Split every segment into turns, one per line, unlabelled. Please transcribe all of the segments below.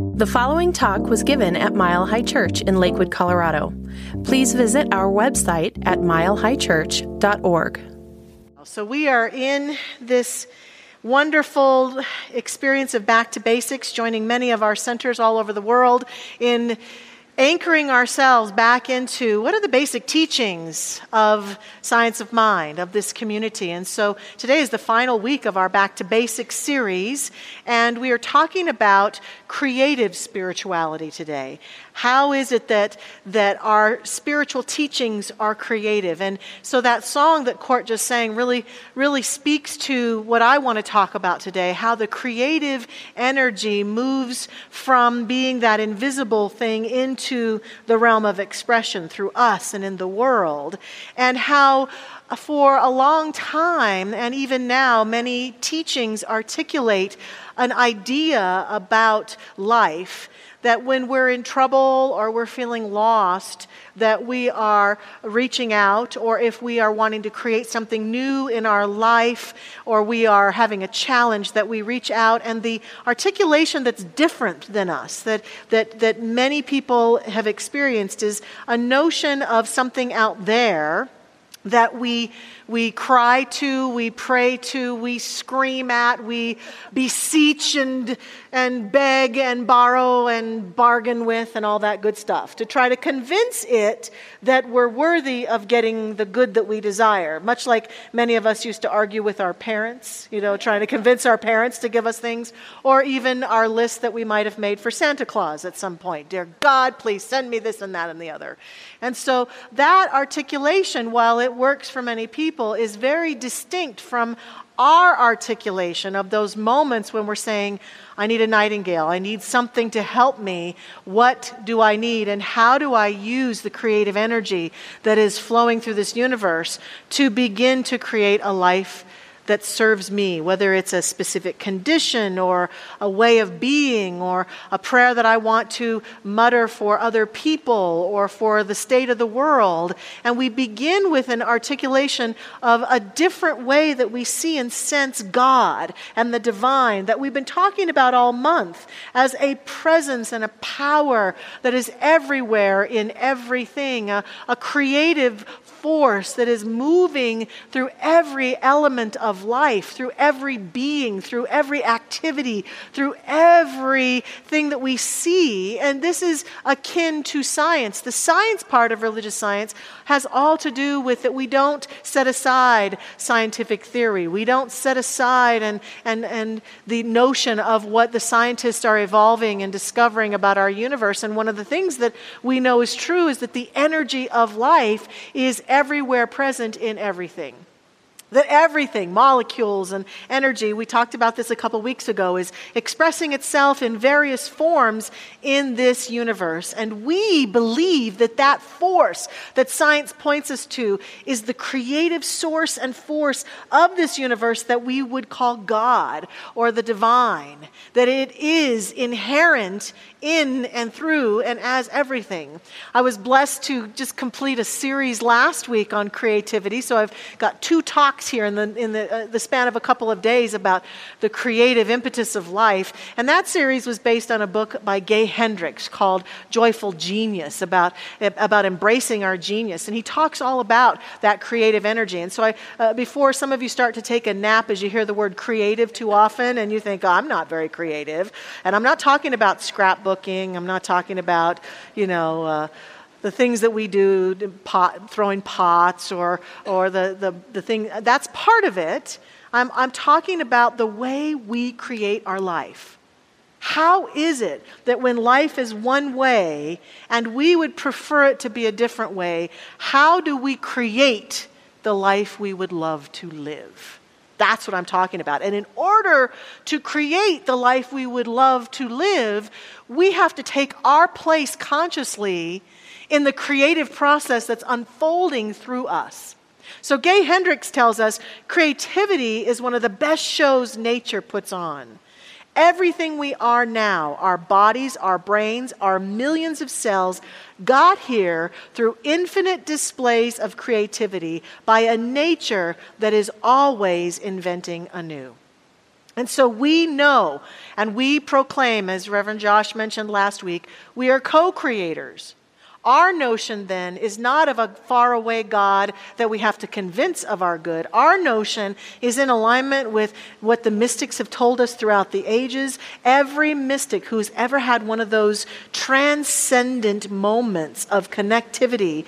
The following talk was given at Mile High Church in Lakewood, Colorado. Please visit our website at milehighchurch.org.
So, we are in this wonderful experience of Back to Basics, joining many of our centers all over the world in anchoring ourselves back into what are the basic teachings of science of mind of this community and so today is the final week of our back to basics series and we are talking about creative spirituality today how is it that, that our spiritual teachings are creative? And so that song that Court just sang really, really speaks to what I want to talk about today how the creative energy moves from being that invisible thing into the realm of expression through us and in the world, and how uh, for a long time, and even now, many teachings articulate an idea about life that when we're in trouble or we're feeling lost, that we are reaching out, or if we are wanting to create something new in our life, or we are having a challenge, that we reach out. And the articulation that's different than us, that, that, that many people have experienced, is a notion of something out there that we, we cry to, we pray to, we scream at, we beseech and, and beg and borrow and bargain with and all that good stuff to try to convince it that we're worthy of getting the good that we desire. Much like many of us used to argue with our parents, you know, trying to convince our parents to give us things, or even our list that we might have made for Santa Claus at some point. Dear God, please send me this and that and the other. And so that articulation, while it works for many people, is very distinct from our articulation of those moments when we're saying, I need a nightingale. I need something to help me. What do I need? And how do I use the creative energy that is flowing through this universe to begin to create a life that serves me, whether it's a specific condition or a way of being or a prayer that I want to mutter for other people or for the state of the world. And we begin with an articulation of a different way that we see and sense God and the divine that we've been talking about all month as a presence and a power that is everywhere in everything, a, a creative force that is moving through every element of life, through every being, through every activity, through everything that we see. And this is akin to science. The science part of religious science has all to do with that we don't set aside scientific theory. We don't set aside and, and, and the notion of what the scientists are evolving and discovering about our universe. And one of the things that we know is true is that the energy of life is everywhere present in everything. That everything, molecules and energy, we talked about this a couple weeks ago, is expressing itself in various forms in this universe. And we believe that that force that science points us to is the creative source and force of this universe that we would call God or the divine. That it is inherent in and through and as everything. I was blessed to just complete a series last week on creativity. So I've got two talks here in the, in the, uh, the span of a couple of days about the creative impetus of life. And that series was based on a book by Gay Hendricks called Joyful Genius about, about embracing our genius. And he talks all about that creative energy. And so I, uh, before some of you start to take a nap as you hear the word creative too often and you think, oh, I'm not very creative. And I'm not talking about scrapbooking. I'm not talking about, you know, uh, the things that we do, pot, throwing pots or, or the, the, the thing. That's part of it. I'm, I'm talking about the way we create our life. How is it that when life is one way and we would prefer it to be a different way, how do we create the life we would love to live? That's what I'm talking about. And in order to create the life we would love to live, we have to take our place consciously in the creative process that's unfolding through us. So, Gay Hendricks tells us creativity is one of the best shows nature puts on. Everything we are now, our bodies, our brains, our millions of cells, got here through infinite displays of creativity by a nature that is always inventing anew. And so we know and we proclaim, as Reverend Josh mentioned last week, we are co creators. Our notion then is not of a faraway God that we have to convince of our good. Our notion is in alignment with what the mystics have told us throughout the ages. Every mystic who's ever had one of those transcendent moments of connectivity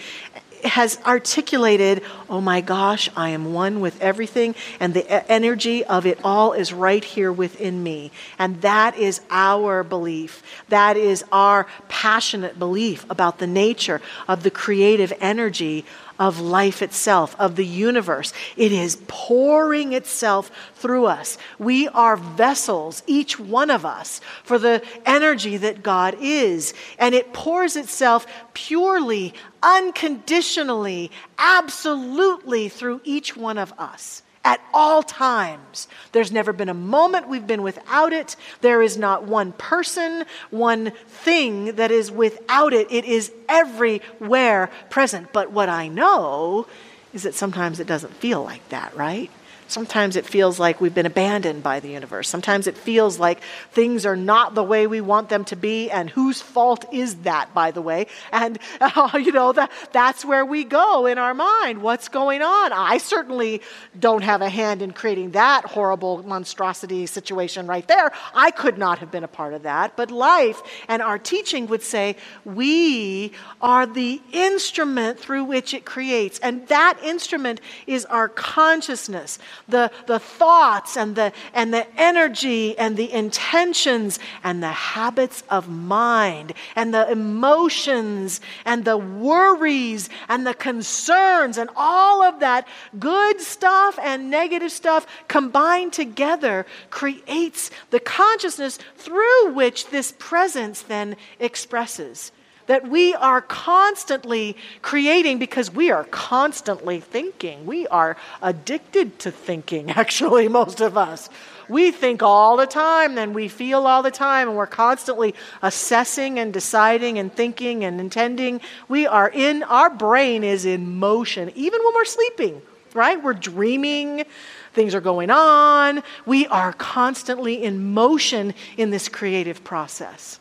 has articulated, oh my gosh, I am one with everything, and the energy of it all is right here within me. And that is our belief. That is our passionate belief about the nature of the creative energy of life itself, of the universe. It is pouring itself through us. We are vessels, each one of us, for the energy that God is. And it pours itself purely, unconditionally, absolutely through each one of us at all times. There's never been a moment we've been without it. There is not one person, one thing that is without it. It is everywhere present. But what I know is that sometimes it doesn't feel like that, right? Sometimes it feels like we've been abandoned by the universe. Sometimes it feels like things are not the way we want them to be. And whose fault is that, by the way? And, uh, you know, that, that's where we go in our mind. What's going on? I certainly don't have a hand in creating that horrible monstrosity situation right there. I could not have been a part of that. But life and our teaching would say we are the instrument through which it creates. And that instrument is our consciousness the, the thoughts and the, and the energy and the intentions and the habits of mind and the emotions and the worries and the concerns and all of that good stuff and negative stuff combined together creates the consciousness through which this presence then expresses that we are constantly creating because we are constantly thinking. We are addicted to thinking, actually, most of us. We think all the time, then we feel all the time, and we're constantly assessing and deciding and thinking and intending. We are in, our brain is in motion, even when we're sleeping, right? We're dreaming things are going on. We are constantly in motion in this creative process.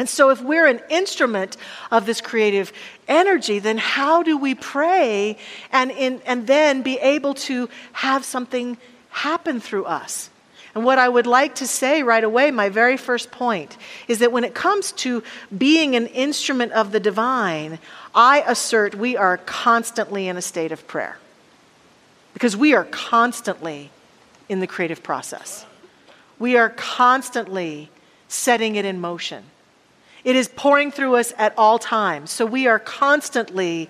And so, if we're an instrument of this creative energy, then how do we pray and, in, and then be able to have something happen through us? And what I would like to say right away, my very first point, is that when it comes to being an instrument of the divine, I assert we are constantly in a state of prayer. Because we are constantly in the creative process, we are constantly setting it in motion. It is pouring through us at all times. So we are constantly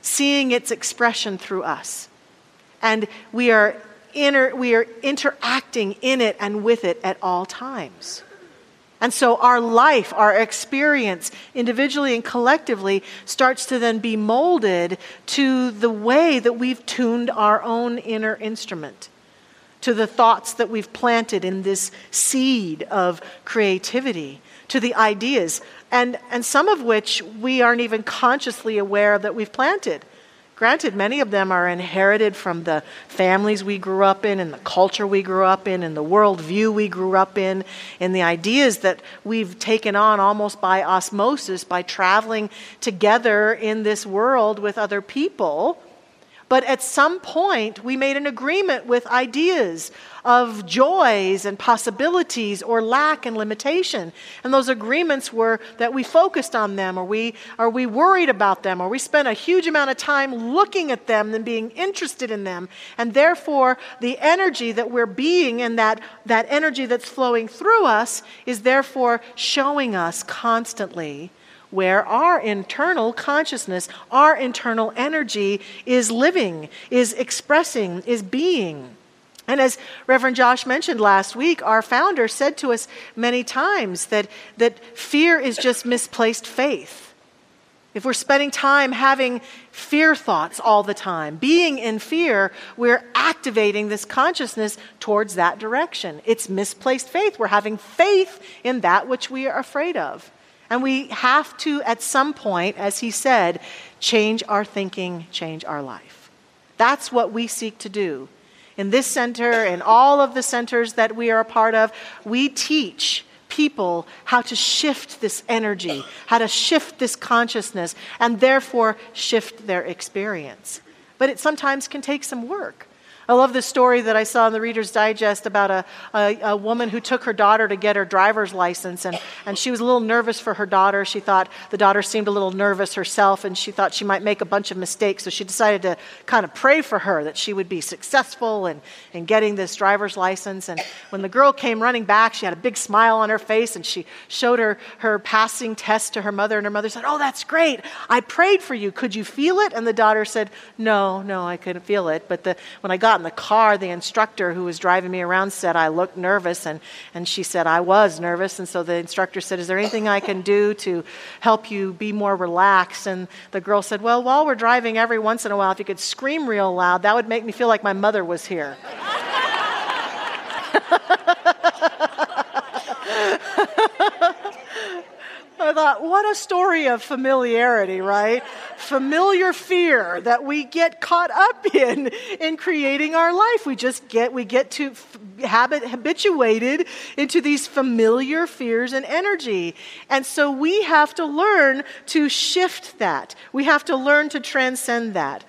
seeing its expression through us. And we are, inter- we are interacting in it and with it at all times. And so our life, our experience, individually and collectively, starts to then be molded to the way that we've tuned our own inner instrument, to the thoughts that we've planted in this seed of creativity to the ideas, and, and some of which we aren't even consciously aware that we've planted. Granted, many of them are inherited from the families we grew up in, and the culture we grew up in, and the worldview we grew up in, and the ideas that we've taken on almost by osmosis by traveling together in this world with other people. But at some point, we made an agreement with ideas of joys and possibilities or lack and limitation. And those agreements were that we focused on them or we, or we worried about them or we spent a huge amount of time looking at them and being interested in them. And therefore, the energy that we're being and that, that energy that's flowing through us is therefore showing us constantly where our internal consciousness, our internal energy is living, is expressing, is being. And as Reverend Josh mentioned last week, our founder said to us many times that, that fear is just misplaced faith. If we're spending time having fear thoughts all the time, being in fear, we're activating this consciousness towards that direction. It's misplaced faith. We're having faith in that which we are afraid of. And we have to, at some point, as he said, change our thinking, change our life. That's what we seek to do, In this center and all of the centers that we are a part of, we teach people how to shift this energy, how to shift this consciousness, and therefore shift their experience. But it sometimes can take some work. I love the story that I saw in the Reader's Digest about a, a, a, woman who took her daughter to get her driver's license, and, and she was a little nervous for her daughter. She thought the daughter seemed a little nervous herself, and she thought she might make a bunch of mistakes, so she decided to kind of pray for her that she would be successful in, in getting this driver's license. And when the girl came running back, she had a big smile on her face, and she showed her, her passing test to her mother, and her mother said, Oh, that's great. I prayed for you. Could you feel it? And the daughter said, No, no, I couldn't feel it. But the, when I got in the car, the instructor who was driving me around said I looked nervous, and, and she said I was nervous. And so the instructor said, Is there anything I can do to help you be more relaxed? And the girl said, Well, while we're driving, every once in a while, if you could scream real loud, that would make me feel like my mother was here. I thought, what a story of familiarity, right? Familiar fear that we get caught up in in creating our life. We just get we get to habit habituated into these familiar fears and energy. And so we have to learn to shift that. We have to learn to transcend that.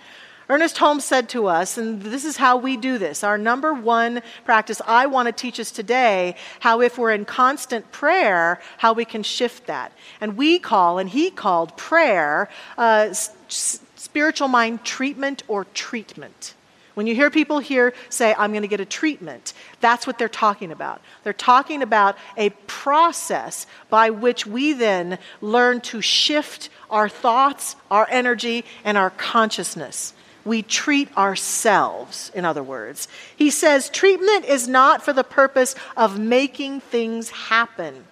Ernest Holmes said to us, and this is how we do this our number one practice, I want to teach us today how, if we're in constant prayer, how we can shift that. And we call, and he called prayer, uh, s- spiritual mind treatment or treatment. When you hear people here say, I'm going to get a treatment, that's what they're talking about. They're talking about a process by which we then learn to shift our thoughts, our energy, and our consciousness we treat ourselves, in other words. He says treatment is not for the purpose of making things happen.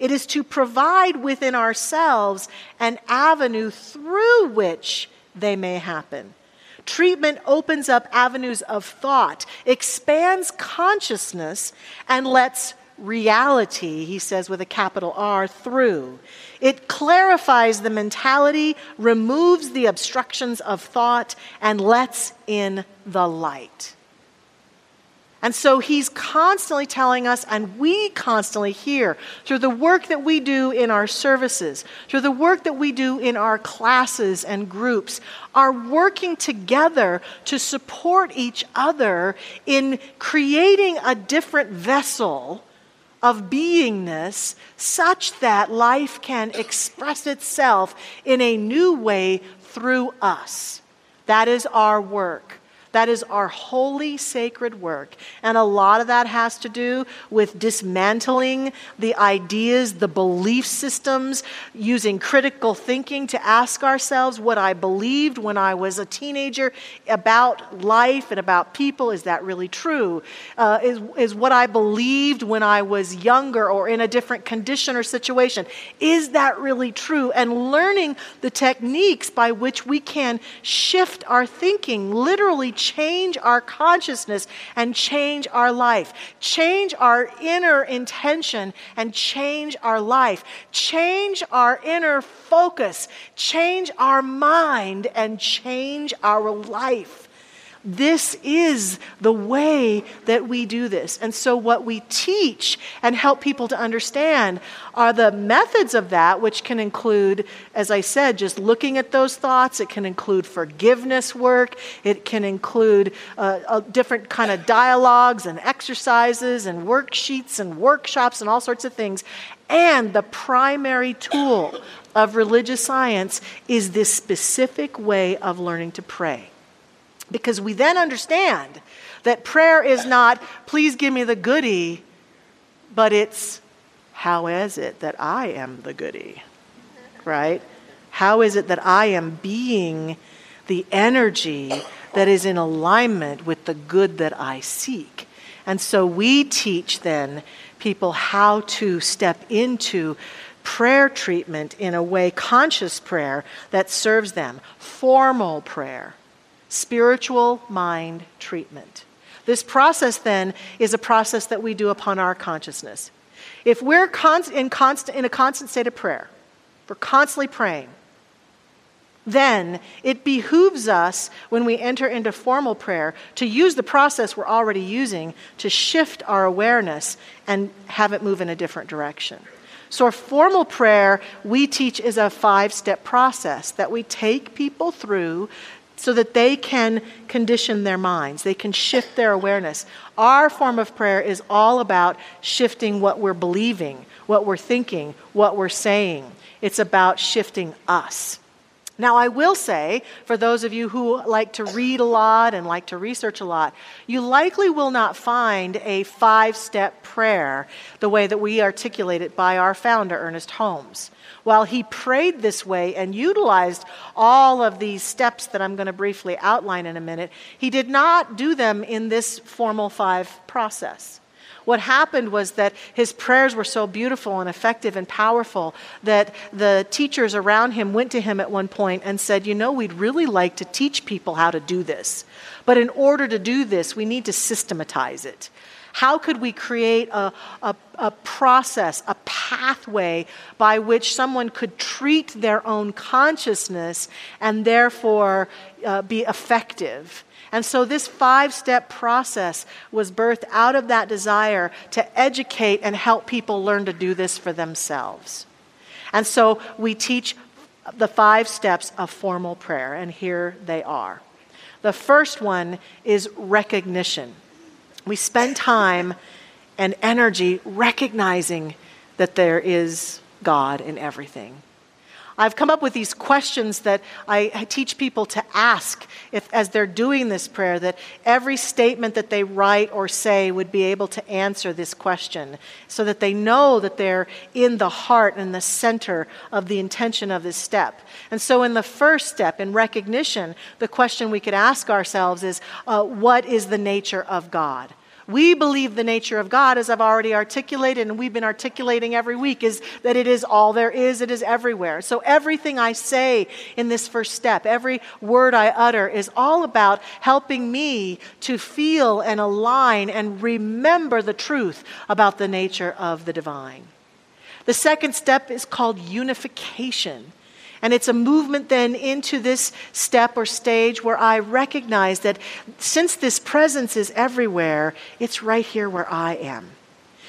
It is to provide within ourselves an avenue through which they may happen. Treatment opens up avenues of thought, expands consciousness, and lets reality, he says with a capital R, through. It clarifies the mentality, removes the obstructions of thought, and lets in the light. And so he's constantly telling us, and we constantly hear through the work that we do in our services, through the work that we do in our classes and groups, are working together to support each other in creating a different vessel of beingness such that life can express itself in a new way through us. That is our work. That is our holy, sacred work. And a lot of that has to do with dismantling the ideas, the belief systems, using critical thinking to ask ourselves what I believed when I was a teenager about life and about people. Is that really true? Uh, is, is what I believed when I was younger or in a different condition or situation? Is that really true? And learning the techniques by which we can shift our thinking, literally change our consciousness and change our life. Change our inner intention and change our life. Change our inner focus. Change our mind and change our life. This is the way that we do this. And so, what we teach and help people to understand are the methods of that, which can include, as I said, just looking at those thoughts. It can include forgiveness work. It can include uh, different kind of dialogues and exercises and worksheets and workshops and all sorts of things. And the primary tool of religious science is this specific way of learning to pray. Because we then understand that prayer is not, please give me the goody, but it's, how is it that I am the goody? Right? How is it that I am being the energy that is in alignment with the good that I seek? And so we teach then people how to step into prayer treatment in a way, conscious prayer that serves them, formal prayer spiritual mind treatment. This process, then, is a process that we do upon our consciousness. If we're in, constant, in a constant state of prayer, we're constantly praying, then it behooves us, when we enter into formal prayer, to use the process we're already using to shift our awareness and have it move in a different direction. So, formal prayer we teach is a five step process that we take people through so that they can condition their minds, they can shift their awareness. Our form of prayer is all about shifting what we're believing, what we're thinking, what we're saying. It's about shifting us. Now, I will say, for those of you who like to read a lot and like to research a lot, you likely will not find a five step prayer the way that we articulate it by our founder, Ernest Holmes. While he prayed this way and utilized all of these steps that I'm going to briefly outline in a minute, he did not do them in this formal five process. What happened was that his prayers were so beautiful and effective and powerful that the teachers around him went to him at one point and said, You know, we'd really like to teach people how to do this. But in order to do this, we need to systematize it. How could we create a, a, a, process, a pathway by which someone could treat their own consciousness and therefore uh, be effective? And so this five step process was birthed out of that desire to educate and help people learn to do this for themselves. And so we teach the five steps of formal prayer, and here they are. The first one is recognition. We spend time and energy recognizing that there is God in everything. I've come up with these questions that I, teach people to ask if, as they're doing this prayer, that every statement that they write or say would be able to answer this question so that they know that they're in the heart and the center of the intention of this step. And so, in the first step, in recognition, the question we could ask ourselves is uh, what is the nature of God? We believe the nature of God, as I've already articulated, and we've been articulating every week, is that it is all there is, it is everywhere. So everything I say in this first step, every word I utter, is all about helping me to feel and align and remember the truth about the nature of the divine. The second step is called unification. And it's a movement then into this step or stage where I recognize that since this presence is everywhere, it's right here where I am.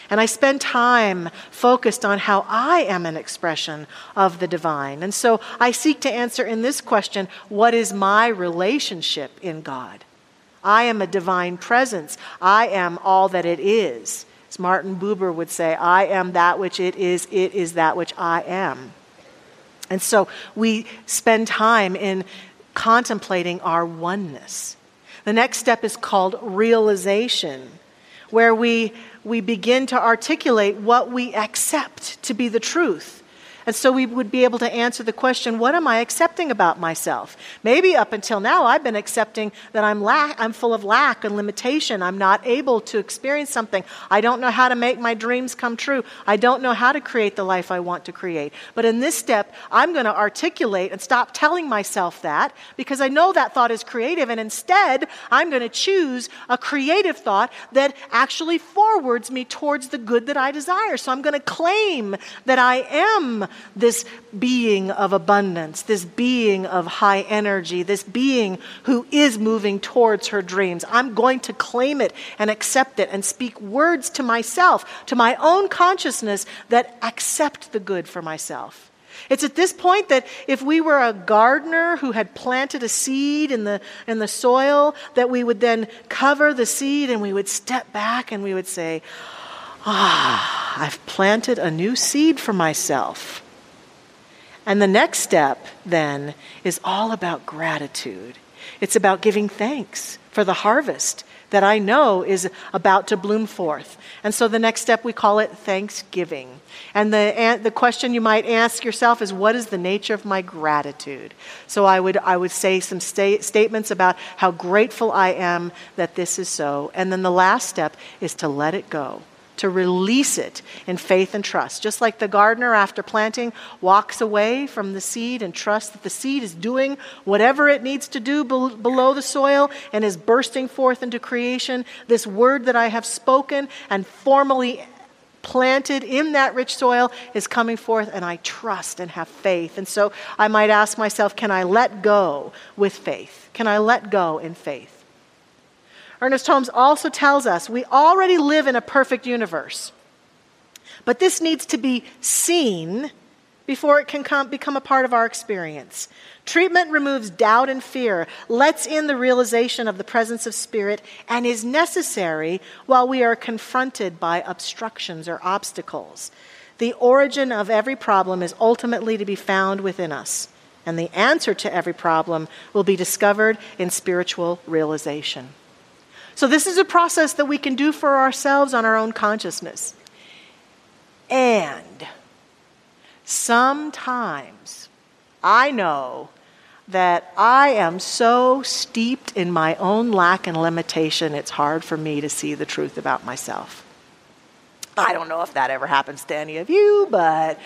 And I spend time focused on how I am an expression of the divine. And so I seek to answer in this question what is my relationship in God? I am a divine presence. I am all that it is. As Martin Buber would say, I am that which it is, it is that which I am. And so we spend time in contemplating our oneness. The next step is called realization, where we, we begin to articulate what we accept to be the truth and so we would be able to answer the question what am I accepting about myself? Maybe up until now, I've been accepting that I'm, lack, I'm full of lack and limitation. I'm not able to experience something. I don't know how to make my dreams come true. I don't know how to create the life I want to create. But in this step, I'm going to articulate and stop telling myself that because I know that thought is creative. And instead, I'm going to choose a creative thought that actually forwards me towards the good that I desire. So I'm going to claim that I am this being of abundance, this being of high energy, this being who is moving towards her dreams. I'm going to claim it and accept it and speak words to myself, to my own consciousness that accept the good for myself. It's at this point that if we were a gardener who had planted a seed in the, in the soil, that we would then cover the seed and we would step back and we would say, Ah, I've planted a new seed for myself. And the next step then is all about gratitude. It's about giving thanks for the harvest that I know is about to bloom forth. And so the next step, we call it thanksgiving. And the, the question you might ask yourself is, what is the nature of my gratitude? So I would, I would say some sta- statements about how grateful I am that this is so. And then the last step is to let it go to release it in faith and trust. Just like the gardener, after planting, walks away from the seed and trusts that the seed is doing whatever it needs to do be- below the soil and is bursting forth into creation. This word that I have spoken and formally planted in that rich soil is coming forth, and I trust and have faith. And so I might ask myself, can I let go with faith? Can I let go in faith? Ernest Holmes also tells us we already live in a perfect universe, but this needs to be seen before it can come, become a part of our experience. Treatment removes doubt and fear, lets in the realization of the presence of Spirit, and is necessary while we are confronted by obstructions or obstacles. The origin of every problem is ultimately to be found within us, and the answer to every problem will be discovered in spiritual realization. So, this is a process that we can do for ourselves on our own consciousness. And sometimes I know that I am so steeped in my own lack and limitation, it's hard for me to see the truth about myself. I don't know if that ever happens to any of you, but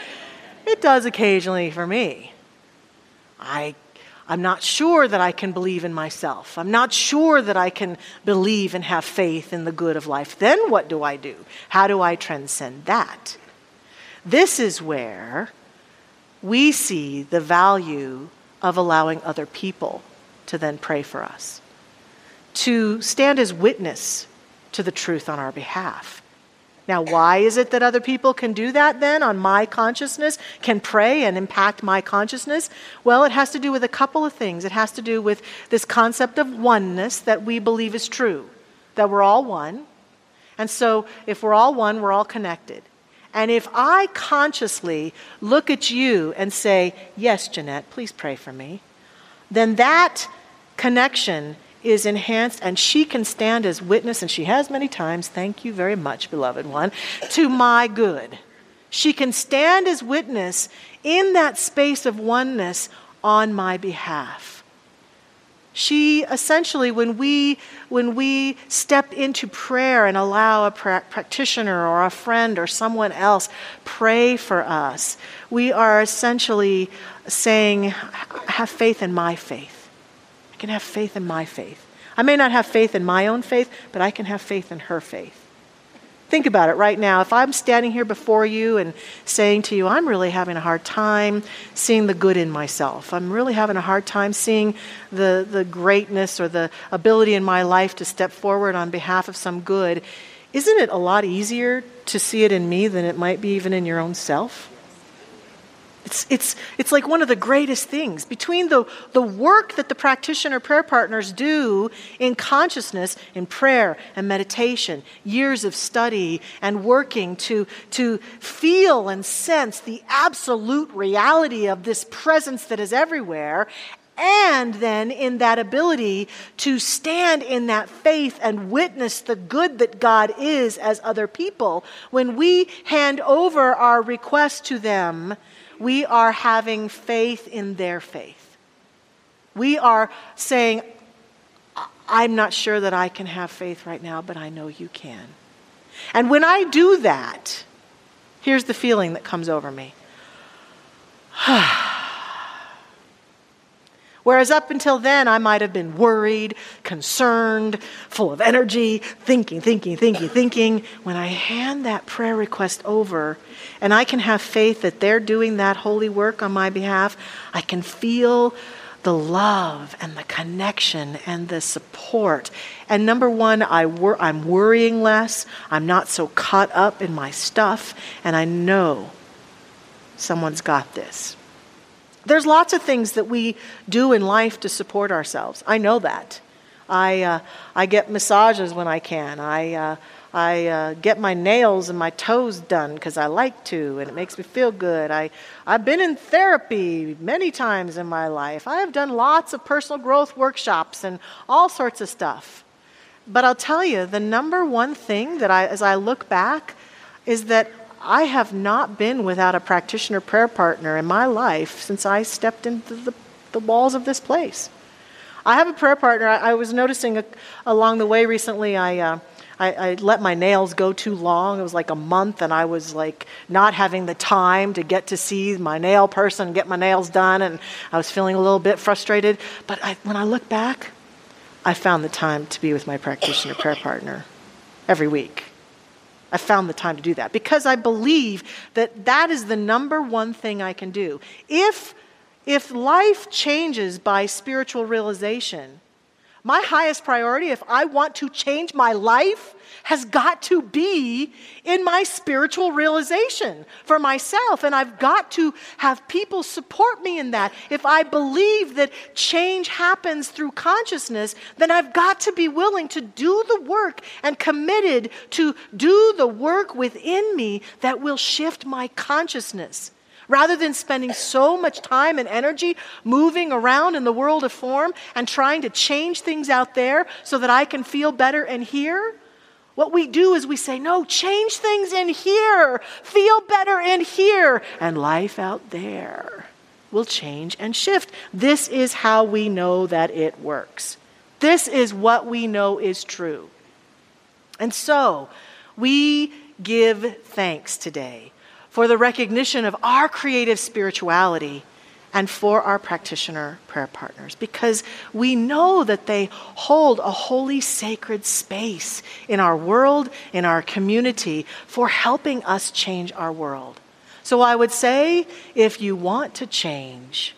it does occasionally for me. I, I'm not sure that I can believe in myself. I'm not sure that I can believe and have faith in the good of life. Then what do I do? How do I transcend that? This is where we see the value of allowing other people to then pray for us, to stand as witness to the truth on our behalf. Now, why is it that other people can do that then on my consciousness, can pray and impact my consciousness? Well, it has to do with a couple of things. It has to do with this concept of oneness that we believe is true, that we're all one. And so, if we're all one, we're all connected. And if I consciously look at you and say, Yes, Jeanette, please pray for me, then that connection is enhanced and she can stand as witness, and she has many times, thank you very much, beloved one, to my good. She can stand as witness in that space of oneness on my behalf. She essentially, when we, when we step into prayer and allow a pra- practitioner or a friend or someone else pray for us, we are essentially saying, Have faith in my faith. Can have faith in my faith. I may not have faith in my own faith, but I can have faith in her faith. Think about it right now. If I'm standing here before you and saying to you, I'm really having a hard time seeing the good in myself, I'm really having a hard time seeing the, the greatness or the ability in my life to step forward on behalf of some good, isn't it a lot easier to see it in me than it might be even in your own self? It's, it's, it's like one of the greatest things. Between the, the work that the practitioner prayer partners do in consciousness, in prayer and meditation, years of study and working to, to feel and sense the absolute reality of this presence that is everywhere, and then in that ability to stand in that faith and witness the good that God is as other people, when we hand over our request to them, we are having faith in their faith. We are saying, I'm not sure that I can have faith right now, but I know you can. And when I do that, here's the feeling that comes over me. Whereas up until then, I might have been worried, concerned, full of energy, thinking, thinking, thinking, thinking. When I hand that prayer request over and I can have faith that they're doing that holy work on my behalf, I can feel the love and the connection and the support. And number one, I wor- I'm worrying less. I'm not so caught up in my stuff. And I know someone's got this. There's lots of things that we do in life to support ourselves. I know that. I, uh, I get massages when I can. I, uh, I uh, get my nails and my toes done because I like to, and it makes me feel good. I, I've been in therapy many times in my life. I have done lots of personal growth workshops and all sorts of stuff. But I'll tell you, the number one thing that I, as I look back, is that I have not been without a practitioner prayer partner in my life since I stepped into the, the walls of this place. I have a prayer partner. I, I was noticing a, along the way recently, I, uh, I, I, let my nails go too long. It was like a month, and I was like not having the time to get to see my nail person, get my nails done, and I was feeling a little bit frustrated. But I, when I look back, I found the time to be with my practitioner prayer partner every week I found the time to do that because I believe that that is the number one thing I can do. If, if life changes by spiritual realization, my highest priority, if I want to change my life, has got to be in my spiritual realization for myself. And I've got to have people support me in that. If I believe that change happens through consciousness, then I've got to be willing to do the work and committed to do the work within me that will shift my consciousness. Rather than spending so much time and energy moving around in the world of form and trying to change things out there so that I can feel better in here, what we do is we say, no, change things in here, feel better in here, and life out there will change and shift. This is how we know that it works. This is what we know is true. And so, we give thanks today for the recognition of our creative spirituality and for our practitioner prayer partners because we know that they hold a holy, sacred space in our world, in our community, for helping us change our world. So I would say if you want to change,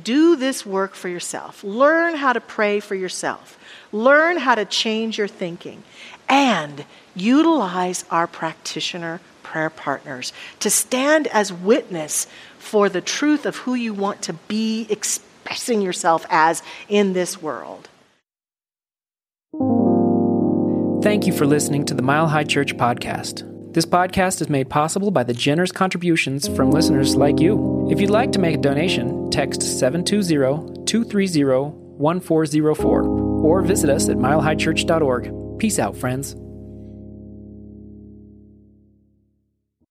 do this work for yourself. Learn how to pray for yourself. Learn how to change your thinking. And utilize our practitioner prayer partners to stand as witness for the truth of who you want to be expressing yourself as in this world.
Thank you for listening to the Mile High Church podcast. This podcast is made possible by the generous contributions from listeners like you. If you'd like to make a donation, text 720 230 1404 or visit us at milehighchurch.org. Peace out, friends.